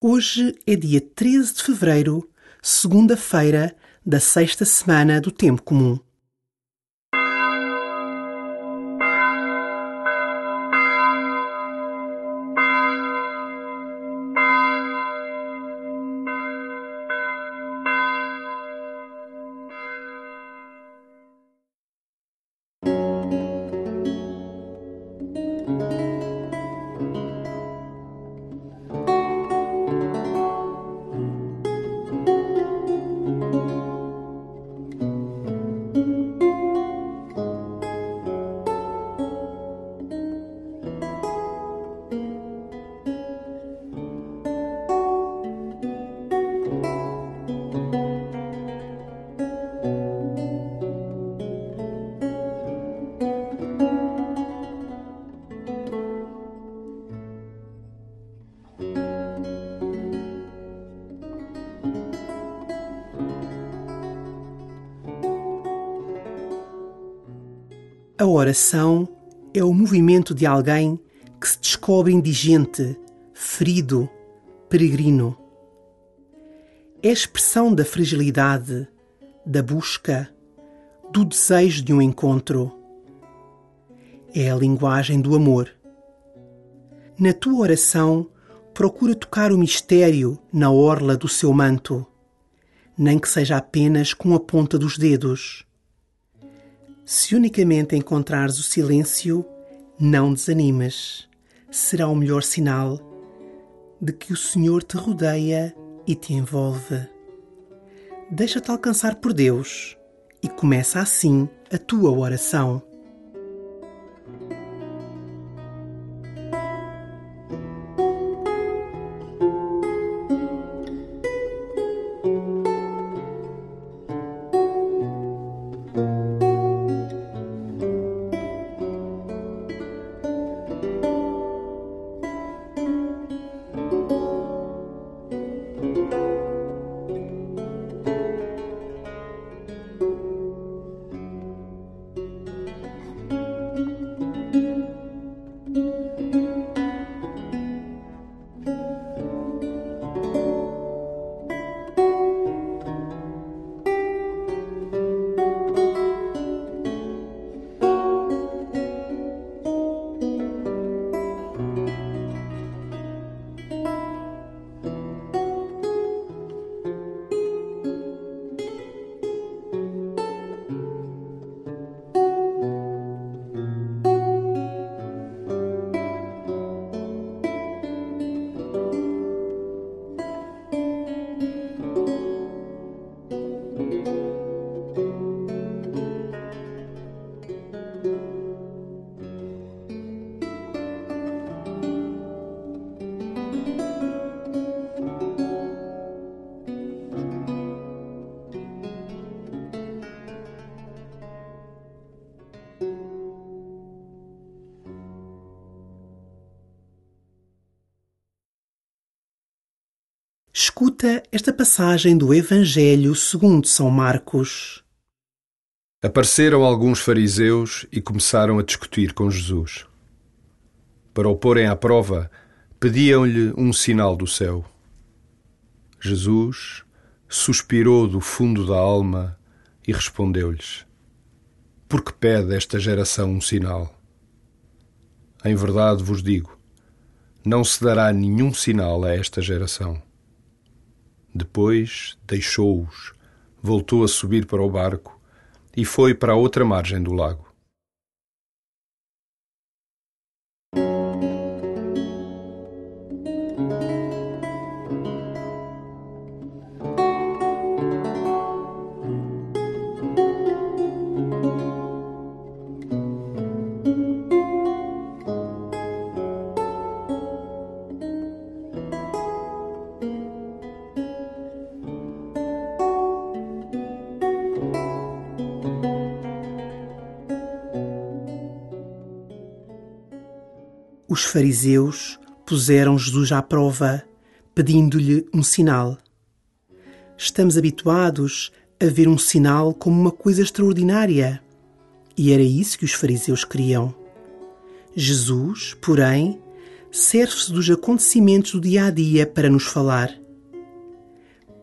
Hoje é dia 13 de fevereiro, segunda-feira da sexta semana do Tempo Comum. A oração é o movimento de alguém que se descobre indigente, ferido, peregrino. É a expressão da fragilidade, da busca, do desejo de um encontro. É a linguagem do amor. Na tua oração, procura tocar o mistério na orla do seu manto, nem que seja apenas com a ponta dos dedos se unicamente encontrares o silêncio, não desanimes. Será o melhor sinal de que o Senhor te rodeia e te envolve. Deixa-te alcançar por Deus e começa assim a tua oração. Escuta esta passagem do Evangelho segundo São Marcos. Apareceram alguns fariseus e começaram a discutir com Jesus. Para o porem à prova, pediam-lhe um sinal do céu. Jesus suspirou do fundo da alma e respondeu-lhes: Por que pede esta geração um sinal? Em verdade vos digo, não se dará nenhum sinal a esta geração. Depois deixou-os, voltou a subir para o barco e foi para a outra margem do lago. Os fariseus puseram Jesus à prova, pedindo-lhe um sinal. Estamos habituados a ver um sinal como uma coisa extraordinária. E era isso que os fariseus queriam. Jesus, porém, serve-se dos acontecimentos do dia a dia para nos falar.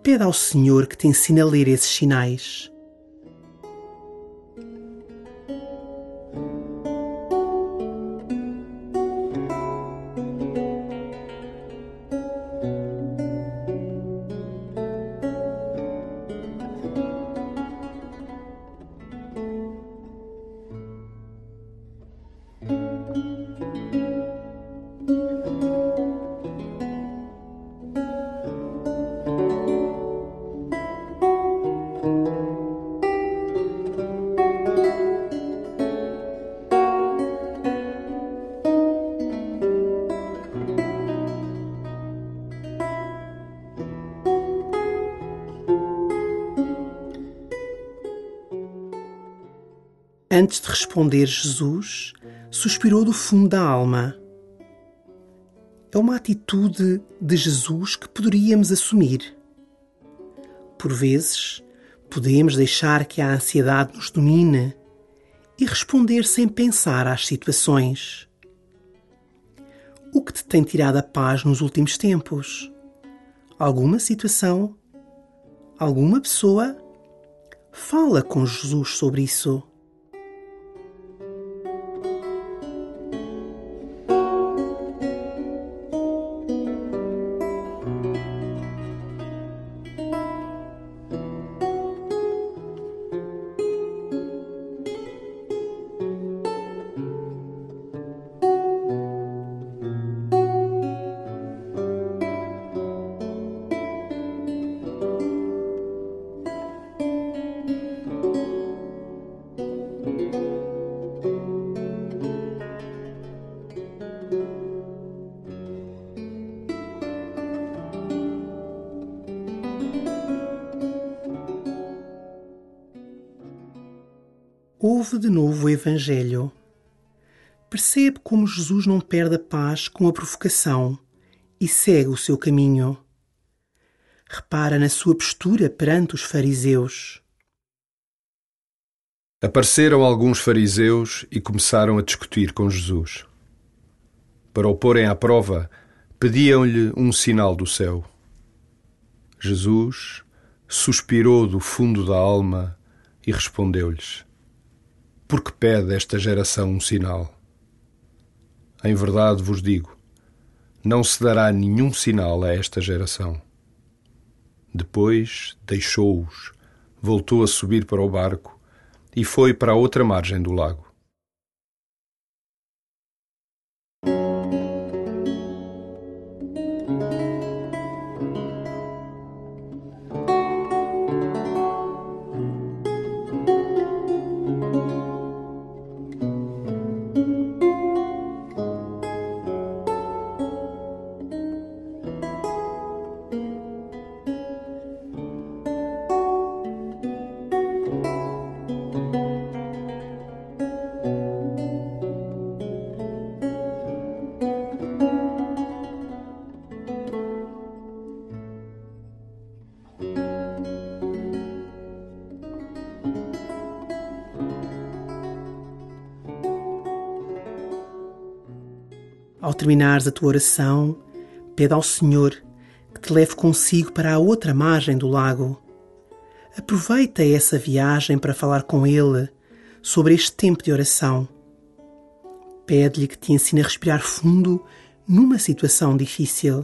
Pede ao Senhor que te ensine a ler esses sinais. Antes de responder, Jesus suspirou do fundo da alma. É uma atitude de Jesus que poderíamos assumir. Por vezes, podemos deixar que a ansiedade nos domine e responder sem pensar às situações. O que te tem tirado a paz nos últimos tempos? Alguma situação? Alguma pessoa? Fala com Jesus sobre isso. Ouve de novo o Evangelho. Percebe como Jesus não perde a paz com a provocação e segue o seu caminho. Repara na sua postura perante os fariseus. Apareceram alguns fariseus e começaram a discutir com Jesus. Para o porem à prova, pediam-lhe um sinal do céu. Jesus suspirou do fundo da alma e respondeu-lhes: porque pede esta geração um sinal. Em verdade vos digo: não se dará nenhum sinal a esta geração. Depois deixou-os, voltou a subir para o barco e foi para a outra margem do lago. Terminares a tua oração, pede ao Senhor que te leve consigo para a outra margem do lago. Aproveita essa viagem para falar com Ele sobre este tempo de oração. Pede-lhe que te ensine a respirar fundo numa situação difícil.